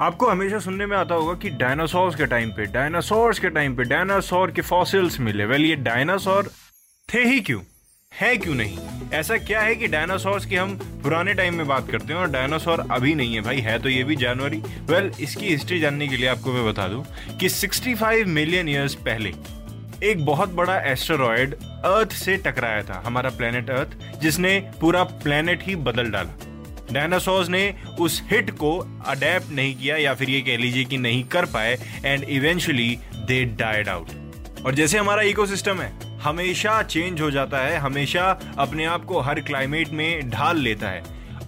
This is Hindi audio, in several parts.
आपको हमेशा सुनने में आता होगा कि डायनासोर्स के टाइम पे डायनासोर्स के टाइम पे डायनासोर के फॉसिल्स मिले। वेल ये डायनासोर थे ही क्यों? है क्यों नहीं? ऐसा क्या है कि डायनासोर्स की हम पुराने टाइम में बात करते हैं और डायनासोर अभी नहीं है भाई, है तो ये भी जानवरी वेल इसकी हिस्ट्री जानने के लिए आपको मैं बता दूँ कि 65 मिलियन ईयर्स पहले एक बहुत बड़ा एस्टेरॉयड अर्थ से टकराया था, हमारा प्लेनेट अर्थ जिसने पूरा प्लेनेट ही बदल डाला। डायनासोर्स ने उस हिट को अडेप्ट नहीं किया या फिर ये कह लीजिए कि नहीं कर पाए and eventually they died out और जैसे हमारा इकोसिस्टम है, हमेशा चेंज हो जाता है, हमेशा अपने आप को हर क्लाइमेट में ढाल लेता है।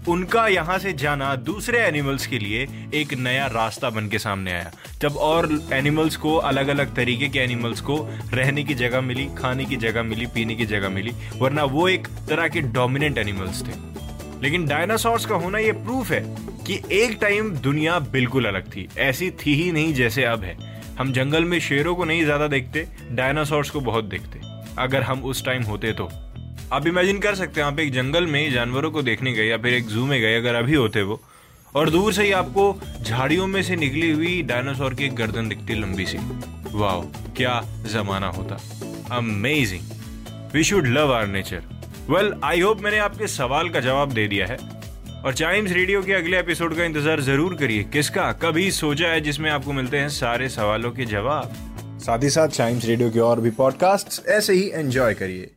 उनका यहाँ से जाना दूसरे एनिमल्स के लिए एक नया रास्ता बन के सामने आया। जब और एनिमल्स को अलग अलग तरीके के एनिमल्स को रहने की जगह मिली, खाने की जगह मिली, पीने की जगह मिली, वरना वो एक तरह के डोमिनेंट एनिमल्स थे। लेकिन डायनासोर्स का होना ये प्रूफ है कि एक टाइम दुनिया बिल्कुल अलग थी। ऐसी थी ही नहीं जैसे अब है। हम जंगल में शेरों को नहीं ज़्यादा देखते डायनासोर्स को बहुत देखते। अगर हम उस टाइम होते तो। आप इमेजिन कर सकते हैं, आप एक जंगल में जानवरों को देखने गए या फिर एक जू में गए, अगर अभी होते वो, और दूर से ही आपको झाड़ियों में से निकली हुई डायनासोर की एक गर्दन दिखती लंबी सी। वाह क्या जमाना होता। Amazing we should love our nature well I hope मैंने आपके सवाल का जवाब दे दिया है। और चाइम्स रेडियो के अगले एपिसोड का इंतज़ार ज़रूर करिए। किसका कभी सोचा है जिसमें आपको मिलते हैं सारे सवालों के जवाब? साथ ही साथ चाइम्स रेडियो के और भी पॉडकास्ट ऐसे ही एंजॉय करिए।